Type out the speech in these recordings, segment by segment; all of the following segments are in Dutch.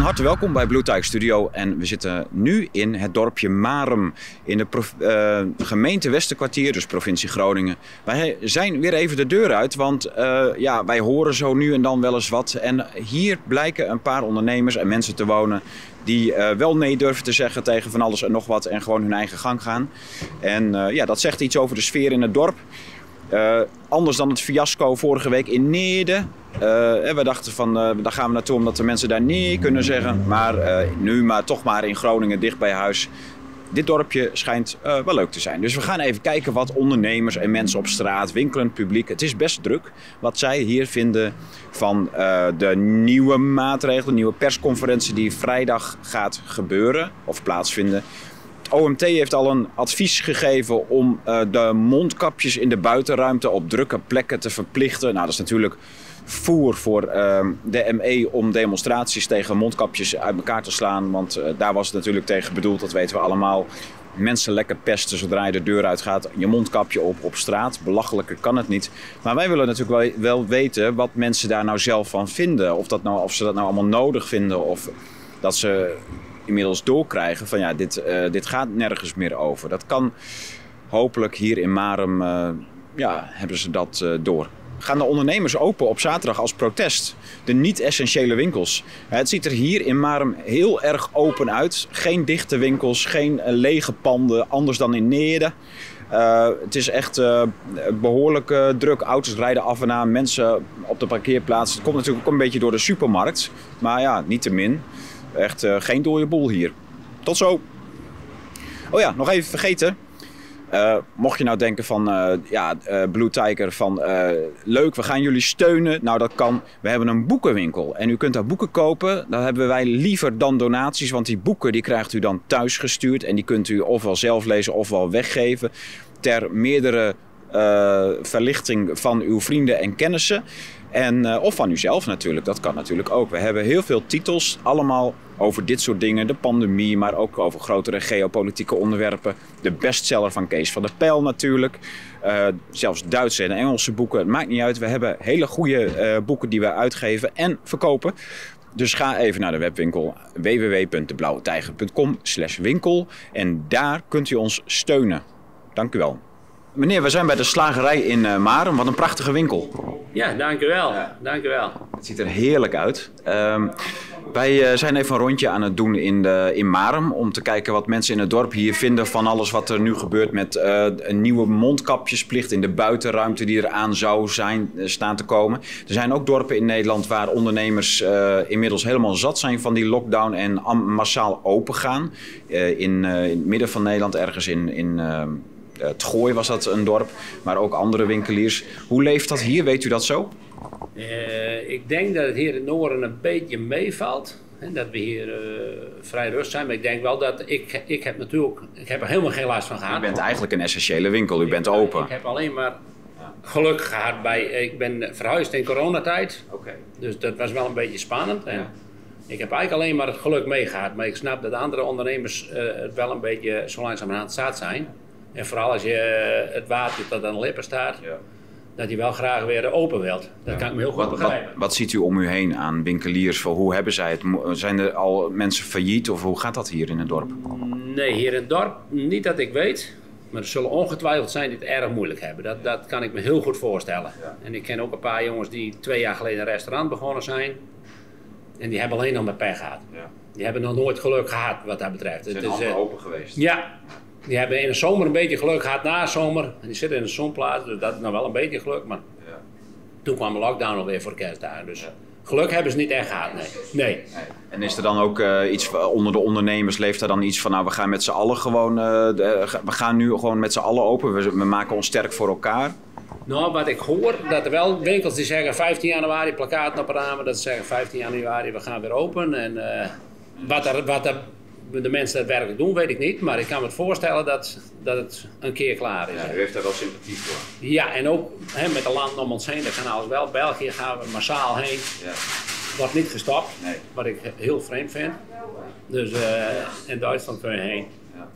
van harte welkom bij Blue Studio. En we zitten nu in het dorpje Marum in de uh, gemeente Westerkwartier, dus provincie Groningen. Wij zijn weer even de deur uit, want uh, ja, wij horen zo nu en dan wel eens wat. En hier blijken een paar ondernemers en mensen te wonen die uh, wel nee durven te zeggen tegen van alles en nog wat en gewoon hun eigen gang gaan. En ja, dat zegt iets over de sfeer in het dorp. Uh, anders dan het fiasco vorige week in Neerden. Uh, we dachten van, uh, daar gaan we naartoe omdat de mensen daar nee kunnen zeggen. Maar nu maar toch maar in Groningen dicht bij huis. Dit dorpje schijnt wel leuk te zijn. Dus we gaan even kijken wat ondernemers en mensen op straat, winkelend publiek. Het is best druk wat zij hier vinden van de nieuwe maatregelen, nieuwe persconferentie die vrijdag gaat gebeuren of plaatsvinden. OMT heeft al een advies gegeven om uh, de mondkapjes in de buitenruimte op drukke plekken te verplichten. Nou, dat is natuurlijk voer voor uh, de ME om demonstraties tegen mondkapjes uit elkaar te slaan. Want uh, daar was het natuurlijk tegen bedoeld, dat weten we allemaal. Mensen lekker pesten zodra je de deur uitgaat. Je mondkapje op op straat. Belachelijker kan het niet. Maar wij willen natuurlijk wel, wel weten wat mensen daar nou zelf van vinden. Of, dat nou, of ze dat nou allemaal nodig vinden. Of dat ze inmiddels doorkrijgen van ja, dit, uh, dit gaat nergens meer over. Dat kan hopelijk hier in Marum, uh, ja, hebben ze dat uh, door. Gaan de ondernemers open op zaterdag als protest? De niet-essentiële winkels. Het ziet er hier in Marum heel erg open uit. Geen dichte winkels, geen lege panden, anders dan in Neerden. Het is echt uh, behoorlijk druk. Auto's rijden af en aan, mensen op de parkeerplaats. Het komt natuurlijk ook een beetje door de supermarkt. Maar ja, niet te min. Echt uh, geen dode boel hier. Tot zo. Oh ja, nog even vergeten. Uh, mocht je nou denken van, uh, ja, Blue Tiger, van leuk, we gaan jullie steunen. Nou, dat kan. We hebben een boekenwinkel en u kunt daar boeken kopen. Dat hebben wij liever dan donaties, want die boeken die krijgt u dan thuis gestuurd. En die kunt u ofwel zelf lezen ofwel weggeven. Ter meerdere verlichting van uw vrienden en kennissen. En, uh, of van uzelf natuurlijk, dat kan natuurlijk ook. We hebben heel veel titels, allemaal over dit soort dingen. De pandemie, maar ook over grotere geopolitieke onderwerpen. De bestseller van Kees van der Pijl natuurlijk. Uh, zelfs Duitse en Engelse boeken, het maakt niet uit. We hebben hele goede uh, boeken die we uitgeven en verkopen. Dus ga even naar de webwinkel www.deblauwetijger.com winkel. En daar kunt u ons steunen. Dank u wel. Meneer, we zijn bij de slagerij in uh. Wat een prachtige winkel. Ja, dank u wel. Ja. Dank u wel. Het ziet er heerlijk uit. Uh, wij uh, zijn even een rondje aan het doen in, de, in Marum. Om te kijken wat mensen in het dorp hier vinden van alles wat er nu gebeurt met uh, een nieuwe mondkapjesplicht in de buitenruimte die eraan zou zijn, staan te komen. Er zijn ook dorpen in Nederland waar ondernemers inmiddels helemaal zat zijn van die lockdown en massaal open gaan. in, in het midden van Nederland, ergens in. in ehm, het Gooi was dat een dorp, maar ook andere winkeliers. Hoe leeft dat hier? Weet u dat zo? Uh, ik denk dat het hier in Noorden een beetje meevalt. En dat we hier uh, vrij rustig zijn. Maar ik denk wel dat ik, ik heb natuurlijk, ik heb er helemaal geen last van gehad. U bent eigenlijk een essentiële winkel, u bent open. Ik heb alleen maar geluk gehad bij, ik ben verhuisd in coronatijd. Okay. Dus dat was wel een beetje spannend. En ja. Ik heb eigenlijk alleen maar het geluk meegehad. Maar ik snap dat andere ondernemers uh, het wel een beetje zo langzamerhand zat zijn. En vooral als je eh, het water tot aan de lippen staat, ja. dat hij wel graag weer open wilt. Dat ja. kan ik me heel goed wat, begrijpen. Wat, wat, ziet u om u heen aan winkeliers? Hoe hebben zij het? Zijn er al mensen failliet of hoe gaat dat hier in het dorp? Nee, hier in het dorp niet dat ik weet. Maar er zullen ongetwijfeld zijn die het erg moeilijk hebben. Dat, dat kan ik me heel goed voorstellen. Ja. En ik ken ook een paar jongens die twee jaar geleden een restaurant begonnen zijn. En die hebben alleen nog maar pech gehad. Ja. Die hebben nog nooit geluk gehad wat dat betreft. Ze zijn het is, uh, open geweest. Ja, die hebben in de zomer een beetje geluk gehad na zomer. En die zitten in de zonplaats, dus dat is nog wel een beetje geluk. Maar ja. toen kwam de lockdown alweer voor kerstdagen. Dus ja. geluk hebben ze niet echt gehad, nee. nee. nee. En is er dan ook uh, iets onder de ondernemers, leeft er dan iets van, nou we gaan met z'n allen gewoon, uh, de, we gaan nu gewoon met z'n allen open, we, we, maken ons sterk voor elkaar? Nou, wat ik hoor, dat er wel winkels die zeggen 15 januari, plakkaten op ramen, dat ze zeggen 15 januari, we gaan weer open. En uh, wat er, wat er de mensen dat werkelijk doen, weet ik niet. Maar ik kan me voorstellen dat, dat het een keer klaar is. Ja, u heeft daar wel sympathie voor. Ja, en ook hè, met de landen om ons heen, daar gaan alles wel. België gaan we massaal heen. Ja. Wordt niet gestopt, nee. wat ik heel vreemd vind. Dus uh, in Duitsland kun je heen. Ja.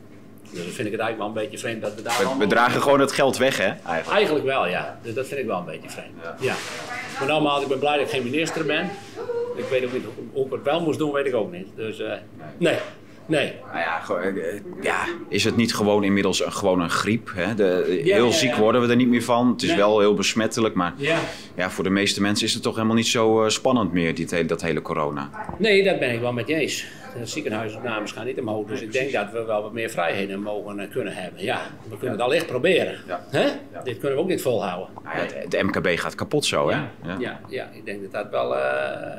Dus dan vind ik het eigenlijk wel een beetje vreemd dat we daar... We, we dragen gewoon het geld weg, hè? Eigenlijk, eigenlijk wel, ja. Dus dat vind ik wel een beetje vreemd. Ja. ja. Maar normaal, ik ben blij dat ik geen minister ben. ik weet ook niet hoe, hoe ik het wel moest doen, weet ik ook niet. Dus eh, nee, nee. Nou ja, eh, ja, is het niet gewoon inmiddels een, gewoon een griep? Hè? De, Ja, heel ja, ziek worden we er niet meer van. Het is Nee. wel heel besmettelijk, maar Ja. ja, voor de meeste mensen is het toch helemaal niet zo eh, spannend meer, dit, hele- dat hele corona. Nee, dat ben ik wel met je eens. De ziekenhuisopnames gaan niet omhoog, dus ik denk dat we wel wat meer vrijheden mogen en kunnen hebben. Ja, we kunnen het allicht proberen. Ja. Hè? Dit kunnen we ook niet volhouden. Nou het, het MKB gaat kapot zo, hè? Ja, ja. Ja, ik denk dat dat wel, eh,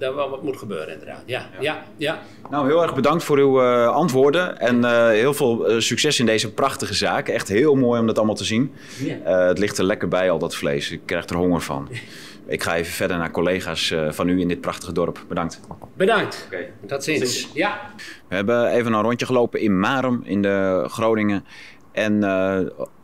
dat wel wat moet gebeuren inderdaad. Ja, ja, ja. Nou, heel erg bedankt voor uw eh, antwoorden en eh, heel veel eh, succes in deze prachtige zaak. Echt heel mooi om dat allemaal te zien. Ja. Eh, het ligt er lekker bij, al dat vlees. Ik krijg er honger van. Ik ga even verder naar collega's eh, van u in dit prachtige dorp. Bedankt. Bedankt. Oké. Tot ziens. Ja. We hebben even een rondje gelopen in Marum in de Groningen. En eh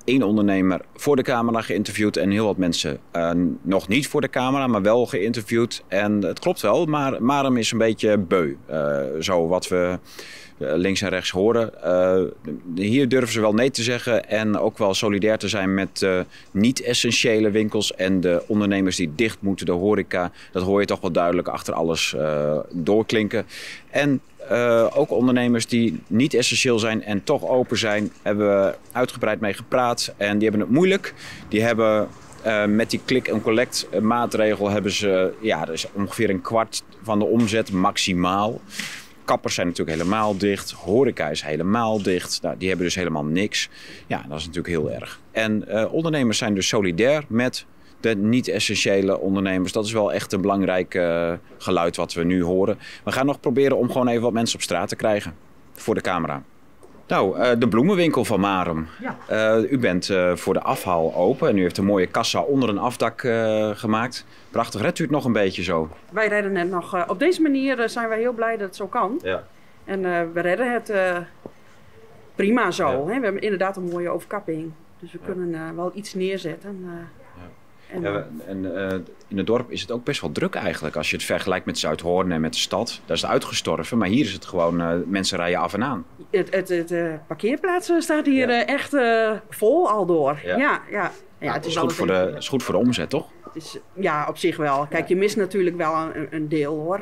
één ondernemer voor de camera geïnterviewd en heel wat mensen eh, nog niet voor de camera, maar wel geïnterviewd. En het klopt wel, maar Marum is een beetje beu. Eh, zo wat we links en rechts horen. Eh, hier durven ze wel nee te zeggen en ook wel solidair te zijn met eh, niet-essentiële winkels en de ondernemers die dicht moeten, de horeca. Dat hoor je toch wel duidelijk achter alles eh, doorklinken. En eh, ook ondernemers die niet essentieel zijn en toch open zijn, hebben we uitgebreid mee gepraat. En die hebben het moeilijk. Die hebben eh, met die click-and-collect eh, maatregel hebben ze ja, dus ongeveer een kwart van de omzet maximaal. Kappers zijn natuurlijk helemaal dicht. Horeca is helemaal dicht. Nou, die hebben dus helemaal niks. Ja, dat is natuurlijk heel erg. En eh, ondernemers zijn dus solidair met de niet-essentiële ondernemers. Dat is wel echt een belangrijk eh, geluid wat we nu horen. We gaan nog proberen om gewoon even wat mensen op straat te krijgen. Voor de camera. Nou, eh, de bloemenwinkel van Marum. Ja. Eh, u bent eh, voor de afhaal open en u heeft een mooie kassa onder een afdak gemaakt. Prachtig. Redt u het nog een beetje zo? Wij redden het nog. op deze manier zijn wij heel blij dat het zo kan. Ja. En we redden het prima zo. Ja. Hè? We hebben inderdaad een mooie overkapping. Dus we kunnen wel iets neerzetten. En, Ja, en eh, in het dorp is het ook best wel druk eigenlijk. Als je het vergelijkt met Zuidhoorn en met de stad. Daar is het uitgestorven. Maar hier is het gewoon, eh, mensen rijden af en aan. het het, het eh, parkeerplaats staat hier Ja. echt vol al door. Ja. Ja, ja. ja. het, is goed voor de, is goed voor de omzet, toch? het is, ja, op zich wel. Kijk, je mist natuurlijk wel een, een deel hoor.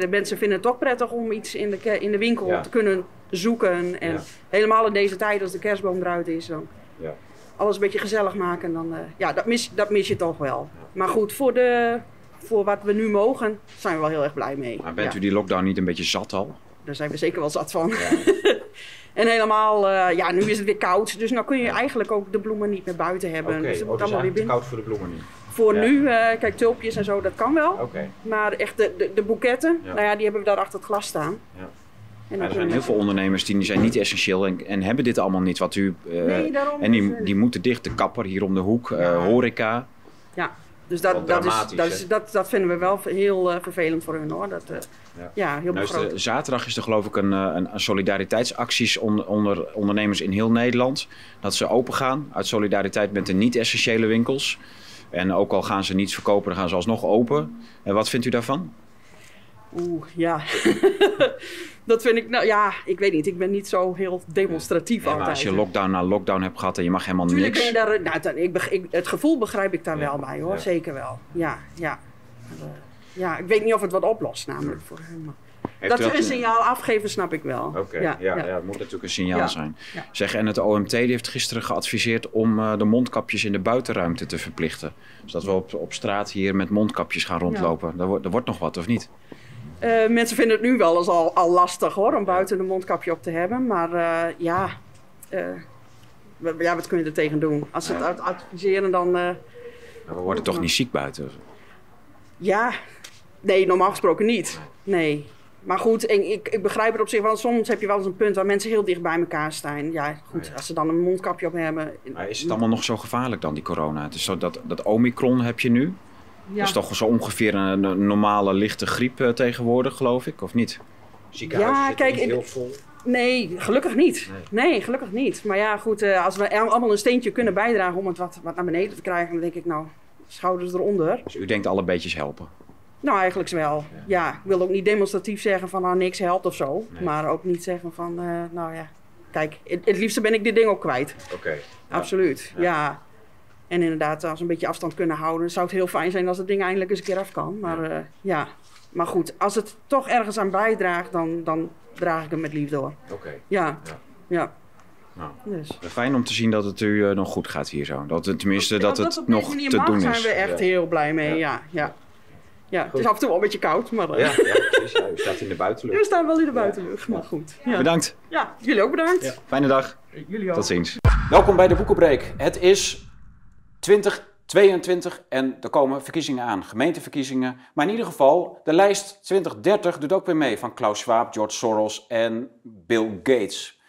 De mensen vinden het toch prettig om iets in de, in de winkel te kunnen zoeken. En helemaal in deze tijd als de kerstboom eruit is. Dan Ja. Alles een beetje gezellig maken. Dan, eh, ja, dat mis, dat mis je toch wel. Maar goed, voor, de, voor wat we nu mogen, zijn we wel heel erg blij mee. Maar bent Ja, u die lockdown niet een beetje zat al? Daar zijn we zeker wel zat van. en helemaal, eh, ja, nu is het weer koud. Dus nou kun je eigenlijk ook de bloemen niet meer buiten hebben. dus het moet allemaal weer binnen. koud voor de bloemen niet. Voor nu, eh, kijk, tulpjes en zo, dat kan wel. Maar echt de, de, de boeketten, nou ja, die hebben we daar achter het glas staan. Ja. En er zijn heel veel ondernemers die zijn niet essentieel en, en hebben dit allemaal niet. Wat u, eh, Nee, en die, die moeten dicht. De kapper hier om de hoek, eh, Ja. horeca. Ja, dus dat, dat, is, dat, is, dat, dat vinden we wel heel eh, vervelend voor hun hoor. Dat, Ja. ja. heel Nou is de- zaterdag is er geloof ik een, een, een solidariteitsacties on- onder ondernemers in heel Nederland. Dat ze open gaan uit solidariteit met de niet-essentiële winkels. En ook al gaan ze niets verkopen, dan gaan ze alsnog open. En wat vindt u daarvan? Oeh, ja. dat vind ik, nou ja, ik weet niet. Ik ben niet zo heel demonstratief Ja, altijd. als je lockdown na lockdown hebt gehad en je mag helemaal Tuurlijk ben niks. je daar, nou, dan- ik, ik, het gevoel begrijp ik daar Ja, wel bij hoor, ja. zeker wel. Ja, ja. Eh, ja, ik weet niet of het wat oplost namelijk voor Heeft dat ze een signaal afgeven, snap ik wel. Oké, ja, ja, het moet natuurlijk een signaal Ja. zijn. Ja. Zeg, en het OMT die heeft gisteren geadviseerd om eh, de mondkapjes in de buitenruimte te verplichten. Dus dat we op, op straat hier met mondkapjes gaan rondlopen. Er, wordt, er wordt nog wat, of niet? Eh, mensen vinden het nu wel eens al, al lastig hoor, om buiten een mondkapje op te hebben. Maar eh, ja, eh, ja, wat kun je er tegen doen? Als ze het adviseren, dan eh, We worden toch niet ziek buiten? ja. Nee, normaal gesproken niet. Nee. Maar goed, en ik, ik begrijp het op zich wel. Soms heb je wel eens een punt waar mensen heel dicht bij elkaar staan. Ja, goed, als ze dan een mondkapje op hebben. Maar is het allemaal nog zo gevaarlijk dan, die corona? Het is zo dat, dat Omicron heb je nu. Ja. Dat is toch zo ongeveer een, een normale lichte griep eh, tegenwoordig, geloof ik, of niet? Ziekenhuizen Ja, kijk, heel vol. Nee, gelukkig niet. Nee, gelukkig niet. Maar ja, goed, eh, als we allemaal een steentje kunnen bijdragen om het wat, wat naar beneden te krijgen, dan denk ik, nou, schouders eronder. Dus u denkt alle beetjes helpen? Nou, eigenlijk wel. Ja, ik wil ook niet demonstratief zeggen van nou, niks helpt of zo. Nee. Maar ook niet zeggen van, eh, nou ja, kijk, het, het liefste ben ik dit ding ook kwijt. Oké. Absoluut, Ja. ja. En inderdaad, als we een beetje afstand kunnen houden, zou het heel fijn zijn als het ding eindelijk eens een keer af kan. Maar ja, ja. maar goed, als het toch ergens aan bijdraagt, dan, dan draag ik hem met liefde door. Oké. Ja. ja. ja. Nou, dus. Fijn om te zien dat het u uh, nog goed gaat hier zo. Dat het, tenminste dat, dat het nog te doen is. Daar zijn we echt heel blij mee, ja. ja. Ja, het is af en toe wel een beetje koud, maar... Uh... Ja, ja, precies. Ja, u staat in de buitenlucht. We staan wel in de buitenlucht, maar goed. Ja. Bedankt. Ja, jullie ook bedankt. Fijne dag. Jullie ook. Tot ziens. Welkom bij de Boekenbreek. Het is 2022 en er komen verkiezingen aan, gemeenteverkiezingen. Maar in ieder geval, de lijst 2030 doet ook weer mee van Klaus Schwab, George Soros en Bill Gates.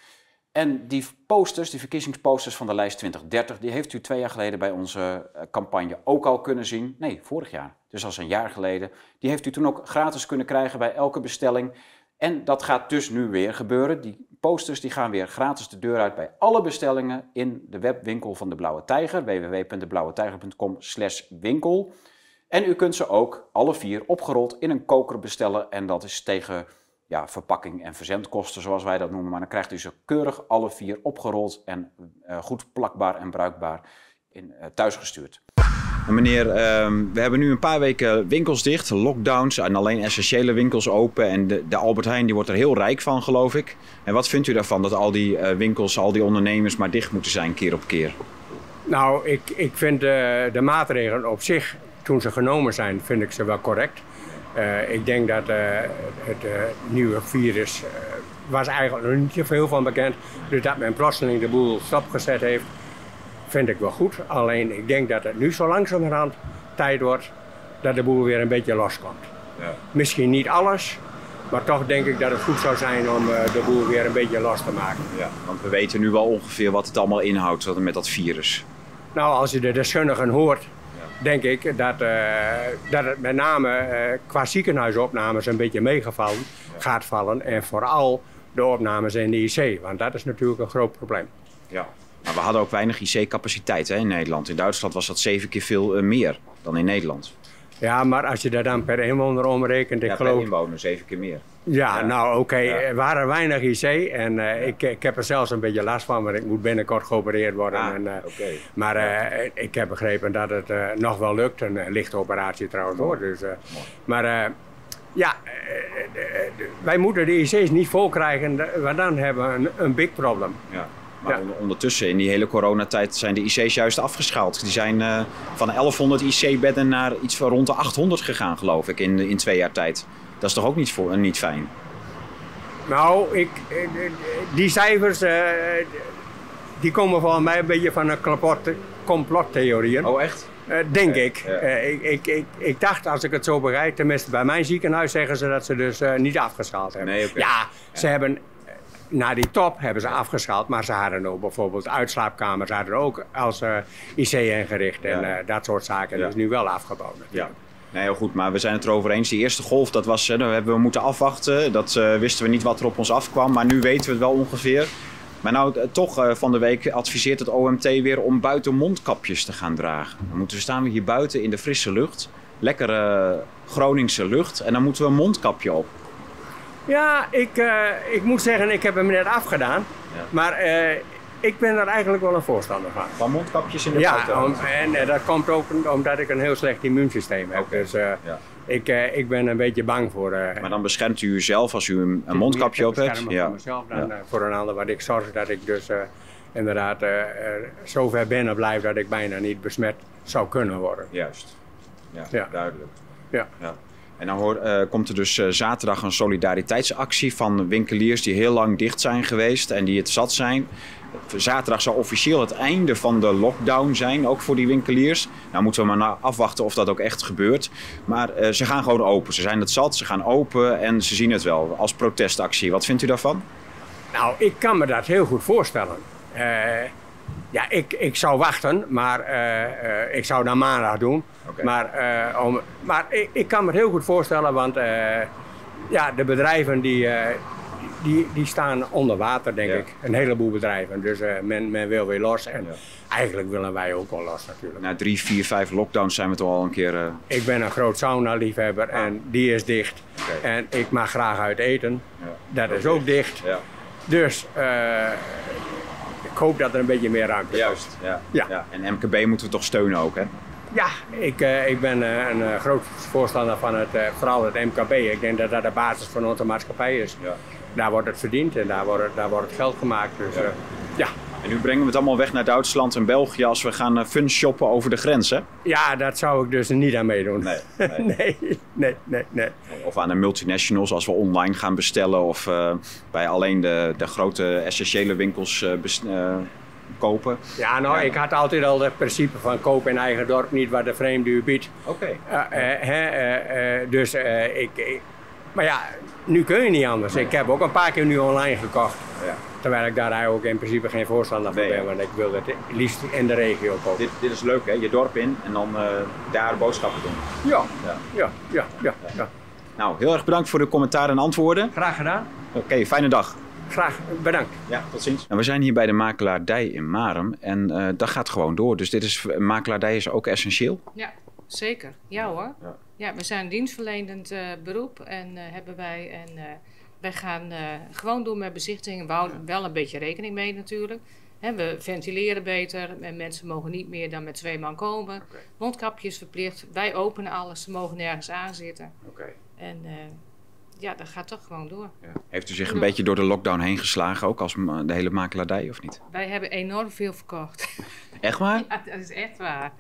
En die posters, die verkiezingsposters van de lijst 2030, die heeft u twee jaar geleden bij onze eh, campagne ook al kunnen zien. Nee, vorig jaar. Dus al een jaar geleden. Die heeft u toen ook gratis kunnen krijgen bij elke bestelling. En dat gaat dus nu weer gebeuren. Die posters die gaan weer gratis de deur uit bij alle bestellingen in de webwinkel van de Blauwe Tijger. www.deblauwetijger.com winkel. En u kunt ze ook alle vier opgerold in een koker bestellen. En dat is tegen ja, verpakking en verzendkosten, zoals wij dat noemen. Maar dan krijgt u ze keurig alle vier opgerold en uh, goed plakbaar en bruikbaar in, uh, thuisgestuurd. Meneer, ehm, we hebben nu een paar weken winkels dicht, lockdowns en alleen essentiële winkels open. En de, de, Albert Heijn die wordt er heel rijk van, geloof ik. En wat vindt u daarvan dat al die uh, winkels, al die ondernemers maar dicht moeten zijn keer op keer? Nou, ik, ik vind de, de maatregelen op zich, toen ze genomen zijn, vind ik ze wel correct. Uh, ik denk dat het nieuwe virus was eigenlijk nog niet zoveel van bekend. Dus dat men plotseling de boel stopgezet heeft, vind ik wel goed. Alleen ik denk dat het nu zo langzamerhand tijd wordt dat de boel weer een beetje loskomt. Ja. Misschien niet alles, maar toch denk ik dat het goed zou zijn om de boel weer een beetje los te maken. Ja, want we weten nu wel ongeveer wat het allemaal inhoudt met dat virus. Nou, als je de deskundigen hoort, denk ik dat, uh, dat het met name uh, qua ziekenhuisopnames een beetje meegevallen gaat vallen. En vooral de opnames in de IC, want dat is natuurlijk een groot probleem. Ja, maar we hadden ook weinig IC-capaciteit in Nederland. In Duitsland was dat zeven keer veel uh, meer dan in Nederland. Ja, maar als je dat dan per inwoner omrekent, ik ja, geloof... per inwoner zeven keer meer. Ja, nou oké, okay. ja. er waren weinig IC en uh, ja. ik, ik heb er zelfs een beetje last van, want ik moet binnenkort geopereerd worden. Ah, en, uh, okay. Maar uh, ik heb begrepen dat het nog wel lukt, een lichte operatie trouwens hoor. Dus, maar ja, wij moeten de IC's niet vol krijgen, want dan hebben we een, een big problem. Ja. Maar ondertussen, in die hele coronatijd, zijn de IC's juist afgeschaald. Die zijn van 1100 IC-bedden naar iets van rond de 800 gegaan, geloof ik, in, in twee jaar tijd. Dat is toch ook niet, voor, niet fijn? Nou, ik, die cijfers uh, die komen volgens mij een beetje van een complottheorieën. Oh, echt? Uh, denk ja, ik. Ja. Uh, ik, ik, ik. Ik dacht, als ik het zo begrijp, tenminste bij mijn ziekenhuis zeggen ze dat ze dus niet afgeschaald hebben. Nee, okay. Ja, ze hebben na die top hebben ze afgeschaald, maar ze hadden ook bijvoorbeeld uitslaapkamers hadden ook als IC ingericht en dat soort zaken. Dat is nu wel afgebouwd natuurlijk. Ja. Nee, heel goed, maar we zijn het erover eens. Die eerste golf, dat was, hè, hebben we moeten afwachten. Dat uh, wisten we niet wat er op ons afkwam, maar nu weten we het wel ongeveer. Maar nou, toch uh, van de week adviseert het OMT weer om buiten mondkapjes te gaan dragen. Dan moeten we staan we hier buiten in de frisse lucht. Lekkere Groningse lucht. En dan moeten we een mondkapje op. Ja, ik, uh, ik moet zeggen, ik heb hem net afgedaan. Ja. Maar ik ben er eigenlijk wel een voorstander van. Van mondkapjes in de ja, auto? Om, en uh, dat komt ook omdat ik een heel slecht immuunsysteem heb. Okay. Dus ja. ik, ik ben een beetje bang voor... maar dan beschermt u uzelf als u een, een mondkapje op hebt? Ja, voor mezelf dan ja. voor een ander. Want ik zorg dat ik dus inderdaad zo ver binnen blijf dat ik bijna niet besmet zou kunnen worden. Juist. Ja, ja. duidelijk. Ja. En dan hoor, uh, komt er dus uh, zaterdag een solidariteitsactie van winkeliers die heel lang dicht zijn geweest en die het zat zijn. Zaterdag zou officieel het einde van de lockdown zijn, ook voor die winkeliers. Nou moeten we maar afwachten of dat ook echt gebeurt. Maar uh, ze gaan gewoon open. Ze zijn het zat, ze gaan open en ze zien het wel als protestactie. Wat vindt u daarvan? Nou, ik kan me dat heel goed voorstellen. Ja, ik, ik zou wachten, maar uh, ik zou dat maandag doen. Okay. Maar, om, maar ik, ik, kan me het heel goed voorstellen, want ja, de bedrijven die die, die staan onder water, denk ja. ik. Een heleboel bedrijven. Dus men, men wil weer los. En ja. eigenlijk willen wij ook wel los natuurlijk. Na drie, vier, vijf lockdowns zijn we toch al een keer... Ik ben een groot sauna-liefhebber ah. en die is dicht. Okay. En ik mag graag uit eten. Ja. Dat, dat is ook dicht. Dus uh, hoop dat er een beetje meer ruimte komt. Juist, ja. Ja. En MKB moeten we toch steunen ook, hè? Ja, ik, eh, ik ben eh, een eh, groot voorstander van het, vooral het MKB. Ik denk dat dat de basis van onze maatschappij is. Ja. Daar wordt het verdiend en daar wordt, het- daar wordt het geld gemaakt. Dus ja. En nu brengen we het allemaal weg naar Duitsland en België als we gaan eh, fun shoppen over de grens, hè? ja, dat zou ik dus niet aan meedoen. Nee, nee. nee, nee, nee, nee. Of aan de multinationals als we online gaan bestellen of eh, bij alleen de, de grote essentiële winkels eh, kopen. Ja, nou, ik had altijd al het principe van koop in eigen dorp niet wat de vreemde u biedt. Oké. Dus ik, ik- Maar ja, nu kun je niet anders. Ik heb ook een paar keer nu online gekocht. Ja. Terwijl ik daar eigenlijk ook in principe geen voorstander van Nee, ben. Want ik wil het liefst in de regio kopen. Dit, dit is leuk, hè? Je dorp in en dan eh, daar boodschappen doen. Ja, Ja. ja, ja, ja. ja. Nou, heel erg bedankt voor de commentaar en antwoorden. Graag gedaan. Oké, fijne dag. Graag bedankt. Ja, tot ziens. Nou, we zijn hier bij de makelaardij in Marem en eh, dat gaat gewoon door. Dus dit is, makelaardij is ook essentieel. Ja, zeker. Ja hoor. Ja. Ja, we zijn een dienstverlenend eh, beroep en eh, hebben wij. En eh, wij gaan eh, gewoon door met bezichtigingen. We houden wel een beetje rekening mee natuurlijk. Hè, we ventileren beter en mensen mogen niet meer dan met twee man komen. Mondkapjes verplicht. Wij openen alles, ze mogen nergens aanzitten. Oké. En eh, ja, dat gaat toch gewoon door. Heeft u zich een beetje door de lockdown heen geslagen, ook als de hele makelaardij, of niet? Wij hebben enorm veel verkocht. Echt waar? ja, dat is echt waar.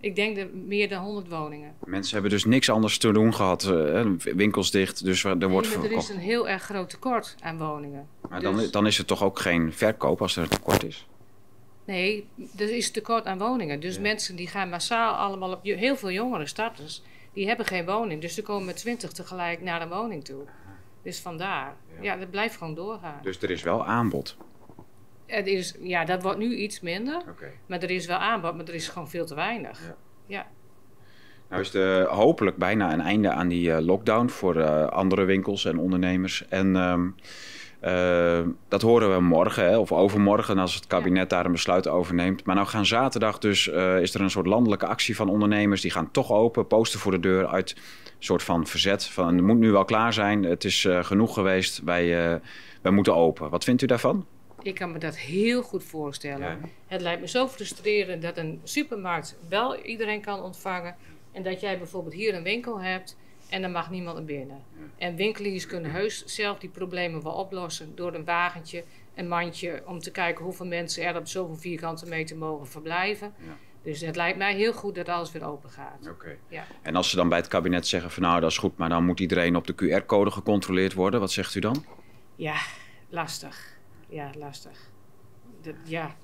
Ik denk de, meer dan 100 woningen. Mensen hebben dus niks anders te doen gehad. eh, winkels dicht, dus er wordt Nee, maar er is verkocht. een heel erg groot tekort aan woningen. Maar dan, Dus- dan is het toch ook geen verkoop als er een tekort is? Nee, er is tekort aan woningen. Dus mensen die gaan massaal allemaal op... Heel veel jongere starters, die hebben geen woning. Dus ze komen met twintig tegelijk naar een woning toe. Dus vandaar. Ja, dat blijft gewoon doorgaan. Dus er is wel aanbod. Het is, ja, dat wordt nu iets minder. Maar er is wel aanbod, maar er is gewoon veel te weinig. Ja. Ja. Nou is er hopelijk bijna een einde aan die eh, lockdown voor eh, andere winkels en ondernemers. En ehm, eh, dat horen we morgen hè, of overmorgen als het kabinet daar een besluit over neemt. Maar nou gaan zaterdag dus, eh, is er een soort landelijke actie van ondernemers. Die gaan toch open, posten voor de deur uit een soort van verzet. Van het moet nu wel klaar zijn, het is eh, genoeg geweest, wij, eh, wij moeten open. Wat vindt u daarvan? Ik kan me dat heel goed voorstellen. Ja. Het lijkt me zo frustrerend dat een supermarkt wel iedereen kan ontvangen. En dat jij bijvoorbeeld hier een winkel hebt en dan mag niemand naar binnen. En winkeliers kunnen heus zelf die problemen wel oplossen door een wagentje, een mandje, om te kijken hoeveel mensen er op zoveel vierkante meter mogen verblijven. Ja. Dus het lijkt mij heel goed dat alles weer open gaat. Oké. Ja. En als ze dan bij het kabinet zeggen van nou dat is goed, maar dan moet iedereen op de QR-code gecontroleerd worden. Wat zegt u dan? Ja, lastig. Ja, lastig. Dat, ja,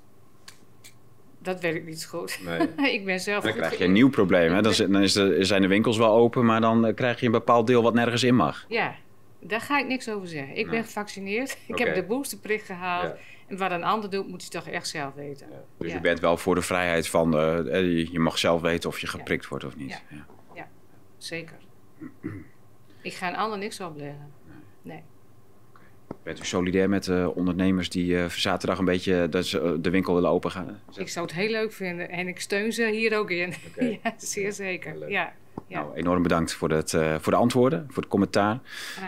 dat werkt niet zo goed. Nee. ik ben zelf Dan krijg je een nieuw probleem. Hè? Dan, dan is de, zijn de winkels wel open, maar dan eh, krijg je een bepaald deel wat nergens in mag. Ja, daar ga ik niks over zeggen. Ik Nee. ben gevaccineerd. Ik heb de boosterprik gehaald. Ja. En wat een ander doet, moet hij toch echt zelf weten. Dus Ja. u bent wel voor de vrijheid van, eh, je- je mag zelf weten of je geprikt wordt of niet. Ja. Ja. Zeker. ik ga een ander niks opleggen. Nee. Bent u solidair met de ondernemers die eh, zaterdag een beetje dat ze, eh, de winkel willen open gaan? Ik zou het heel leuk vinden. En ik steun ze hier ook in. Ja, zeer zeker. Ja. Ja. Nou, enorm bedankt voor, het, eh, voor de antwoorden, voor het commentaar.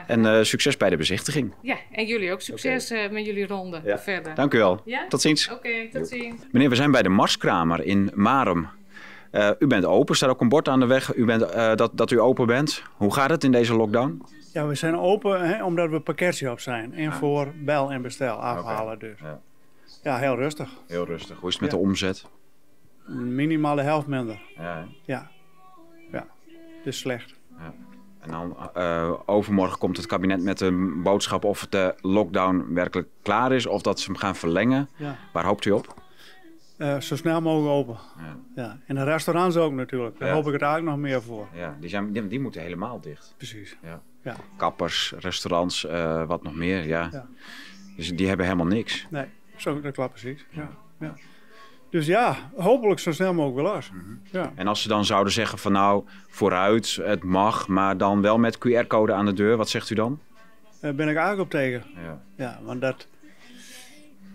En eh, succes bij de bezichtiging. ja, en jullie ook succes eh, met jullie ronde Ja. verder. Dank u wel. Ja? Tot ziens. Oké, tot ziens. Meneer, we zijn bij de Marskramer in Marem. Eh, u bent open, staat ook een bord aan de weg u bent, eh, dat, dat u open bent. Hoe gaat het in deze lockdown? Ja, we zijn open hè, omdat we pakketshop zijn. En voor bel en bestel afhalen dus. Ja. Ja, heel rustig. Heel rustig. Hoe is het met Ja. de omzet? Minimaal de helft minder. Ja, Ja. Ja. Dus slecht. En dan eh, overmorgen komt het kabinet met een boodschap of de lockdown werkelijk klaar is of dat ze hem gaan verlengen. Ja. Waar hoopt u op? Eh, zo snel mogelijk open. Ja. Ja. En de restaurants ook natuurlijk. Daar Ja. hoop ik het eigenlijk nog meer voor. Ja, die, zijn, die, die moeten helemaal dicht. Precies. Ja. Ja. Kappers, restaurants, eh, wat nog meer. Ja. Ja. Dus die hebben helemaal niks. Nee, zo, dat klopt precies. Ja. Ja. Dus ja, hopelijk zo snel mogelijk wel eens. Ja. En als ze dan zouden zeggen van nou, vooruit, het mag, maar dan wel met QR-code aan de deur, wat zegt u dan? Daar ben ik eigenlijk op tegen. Ja. Ja, want dat,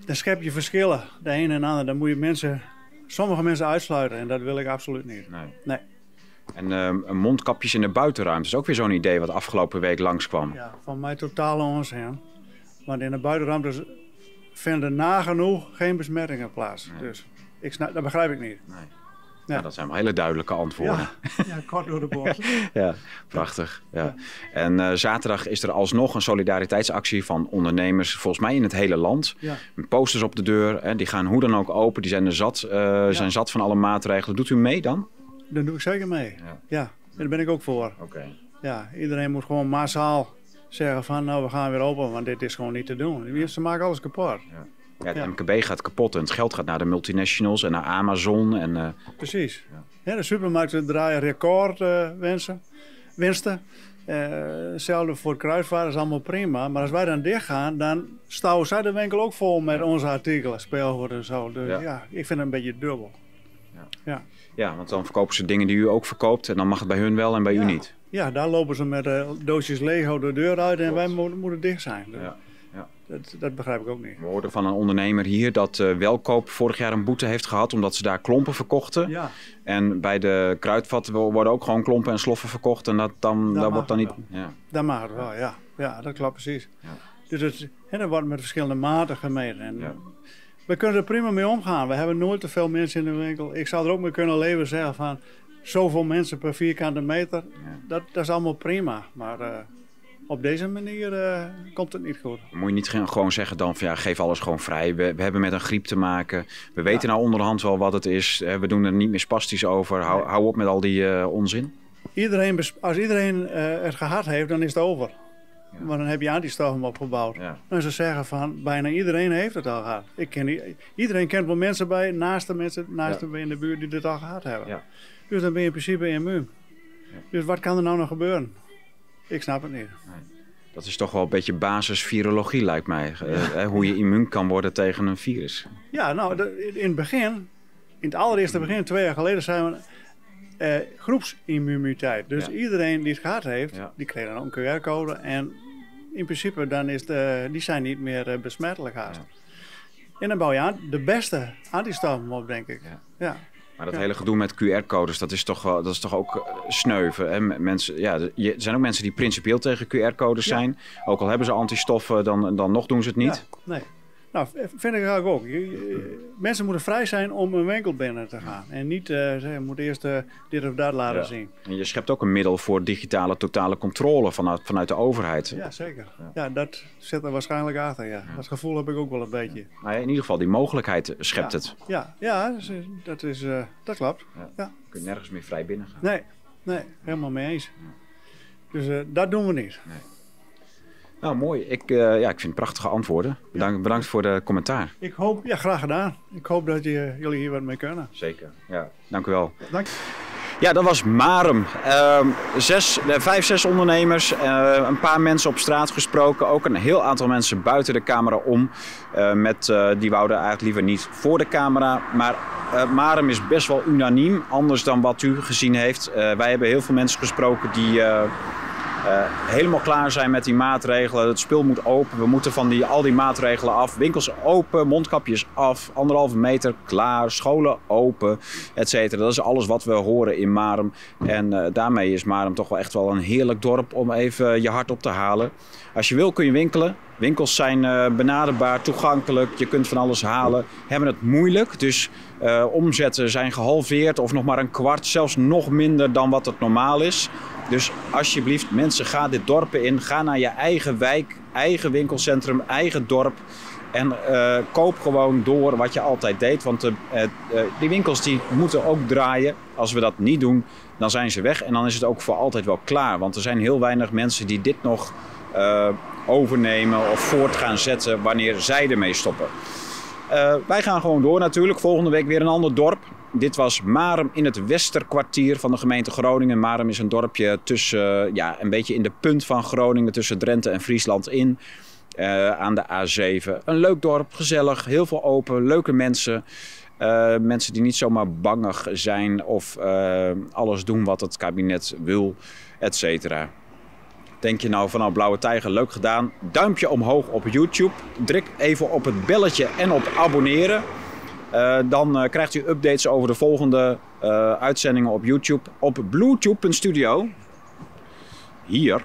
dan schep je verschillen, de een en de ander. Dan moet je mensen, sommige mensen uitsluiten en dat wil ik absoluut niet. Nee. Nee. En ehm, mondkapjes in de buitenruimte is ook weer zo'n idee wat afgelopen week langskwam. Ja, van mij totaal onzin. Want in de buitenruimte vinden nagenoeg geen besmettingen plaats. Dus ik snap, dat begrijp ik niet. Nee. Ja. Ja, dat zijn wel hele duidelijke antwoorden. Ja, ja kort door de bocht. Ja, prachtig. Ja. En eh, zaterdag is er alsnog een solidariteitsactie van ondernemers, volgens mij in het hele land. Ja. Posters op de deur, hè, die gaan hoe dan ook open. Die zijn er zat, eh, zijn zat van alle maatregelen. Doet u mee dan? Daar doe ik zeker mee. Ja. Ja, en daar ben ik ook voor. Oké. Ja, iedereen moet gewoon massaal zeggen van nou we gaan weer open, want dit is gewoon niet te doen. Ze maken alles kapot. Ja, het Ja. MKB gaat kapot en het geld gaat naar de multinationals en naar Amazon. En, eh, Precies. Ja, de supermarkten draaien record eh, winsten. winsten. Eh, hetzelfde voor kruidvaart is allemaal prima. Maar als wij dan dicht gaan, dan stouwen zij de winkel ook vol met onze artikelen, speelgoed en zo. Dus Ja. ja. ik vind het een beetje dubbel. ja, want dan verkopen ze dingen die u ook verkoopt. En dan mag het bij hun wel en bij u Ja. niet. Ja, daar lopen ze met doosjes Lego de deur uit en wij moeten, moeten dicht zijn. Ja. Ja. Dat, dat begrijp ik ook niet. We hoorden van een ondernemer hier dat eh, Welkoop vorig jaar een boete heeft gehad omdat ze daar klompen verkochten. Ja, En bij de kruidvat worden ook gewoon klompen en sloffen verkocht. En dat, dan, Dat wordt dan niet. wel. Ja. dat mag het wel, ja. Ja, dat klopt precies. Ja. Dus het, en dat wordt met verschillende maten gemeten. En Ja. We kunnen er prima mee omgaan. We hebben nooit te veel mensen in de winkel. Ik zou er ook mee kunnen leven zeggen van... zoveel mensen per vierkante meter. Dat, dat is allemaal prima. Maar eh, op deze manier eh, komt het niet goed. Moet je niet ge- gewoon zeggen dan van ja, geef alles gewoon vrij. We, we hebben met een griep te maken. We weten nou onderhand wel wat het is. Eh, We doen er niet meer spastisch over. Hou, hou op met al die eh, onzin. Iedereen, als iedereen eh, het gehad heeft, dan is het over. Want dan heb je antistoffen opgebouwd. Ja. En ze zeggen van, bijna iedereen heeft het al gehad. Ik ken, iedereen kent wel mensen bij, naast de mensen, naast Ja. in de buurt die dit al gehad hebben. Ja. Dus dan ben je in principe immuun. Dus wat kan er nou nog gebeuren? Ik snap het niet. Dat is toch wel een beetje basis virologie lijkt mij. Eh, hoe je immuun kan worden tegen een virus. Ja, nou, in het begin, in het allereerste begin, twee jaar geleden, zijn we eh, groepsimmuniteit. Dus Ja. iedereen die het gehad heeft, Ja. die kreeg dan ook een QR-code. En in principe, dan is de, die zijn niet meer eh, besmettelijk haast. En dan bouw je aan de beste antistoffen op, denk ik. Ja. Maar dat Ja. hele gedoe met QR-codes, dat is toch, wel, dat is toch ook eh, sneuven. Hè? Mensen, ja, er er zijn ook mensen die principieel tegen QR-codes Ja. zijn. Ook al hebben ze antistoffen, dan, dan nog doen ze het niet. Ja, nee. Nou, vind ik eigenlijk ook. Je- mensen moeten vrij zijn om een winkel binnen te gaan. En niet uh, zeggen, je moet eerst eh, dit of dat laten Ja. zien. En je schept ook een middel voor digitale totale controle vanuit, vanuit de overheid. Ja, zeker. Ja. dat zit er waarschijnlijk achter, ja. Dat gevoel heb ik ook wel een beetje. Maar in ieder geval, die mogelijkheid schept ja. het. Ja, ja dat, is, dat, is, eh, dat klopt. Ja. Je kunt nergens meer vrij binnen gaan. Nee, nee, helemaal mee eens. Dus eh, dat doen we niet. Nou, mooi. Ik, eh, ja, ik vind prachtige antwoorden. Bedankt, bedankt voor de commentaar. Ik hoop, ja, graag gedaan. Ik hoop dat je, jullie hier wat mee kunnen. Zeker. Ja, dank u wel. Dank. Ja, dat was Marem. Ehm, zes, eh, vijf, zes ondernemers, eh, een paar mensen op straat gesproken. Ook een heel aantal mensen buiten de camera om. Met, die wouden eigenlijk liever niet voor de camera. Maar Marem is best wel unaniem, anders dan wat u gezien heeft. Wij hebben heel veel mensen gesproken die... eh, helemaal klaar zijn met die maatregelen. Het spul moet open. We moeten van die, al die maatregelen af. Winkels open, mondkapjes af, anderhalve meter klaar, scholen open, et cetera. Dat is alles wat we horen in Marem. En eh, daarmee is Marem toch wel echt wel een heerlijk dorp om even je hart op te halen. Als je wil kun je winkelen. Winkels zijn eh, benaderbaar, toegankelijk. Je kunt van alles halen. Hebben het moeilijk. Dus omzetten zijn gehalveerd of nog maar een kwart. Zelfs nog minder dan wat het normaal is. Dus alsjeblieft, mensen, ga dit dorpen in. Ga naar je eigen wijk, eigen winkelcentrum, eigen dorp. En eh, koop gewoon door wat je altijd deed. Want de, eh, eh, die winkels die moeten ook draaien. Als we dat niet doen, dan zijn ze weg. En dan is het ook voor altijd wel klaar. Want er zijn heel weinig mensen die dit nog eh, overnemen of voort gaan zetten wanneer zij ermee stoppen. Wij gaan gewoon door natuurlijk. Volgende week weer een ander dorp. Dit was Marem in het Westerkwartier van de gemeente Groningen. Marem is een dorpje tussen, uh, ja, een beetje in de punt van Groningen, tussen Drenthe en Friesland in. Uh, aan de A7. Een leuk dorp, gezellig, heel veel open, leuke mensen. Uh, mensen die niet zomaar bangig zijn of alles doen wat het kabinet wil, et cetera. Denk je nou van nou Blauwe Tijger, leuk gedaan. Duimpje omhoog op YouTube. Druk even op het belletje en op abonneren. Uh, dan uh, krijgt u updates over de volgende uh, uitzendingen op YouTube. Op bluetooth.studio. Hier.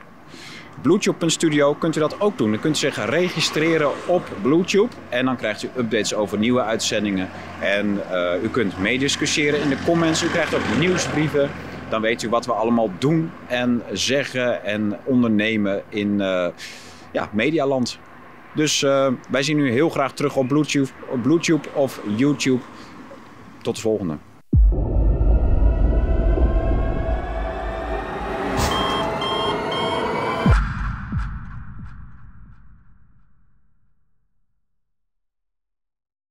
Bluetooth.studio kunt u dat ook doen. Dan kunt u zich registreren op Bluetooth. En dan krijgt u updates over nieuwe uitzendingen. En u kunt meediscussiëren in de comments. U krijgt ook nieuwsbrieven. Dan weet u wat we allemaal doen en zeggen en ondernemen in ja, Medialand. Dus uh, wij zien u heel graag terug op Bluetooth, op Bluetooth of YouTube. Tot de volgende.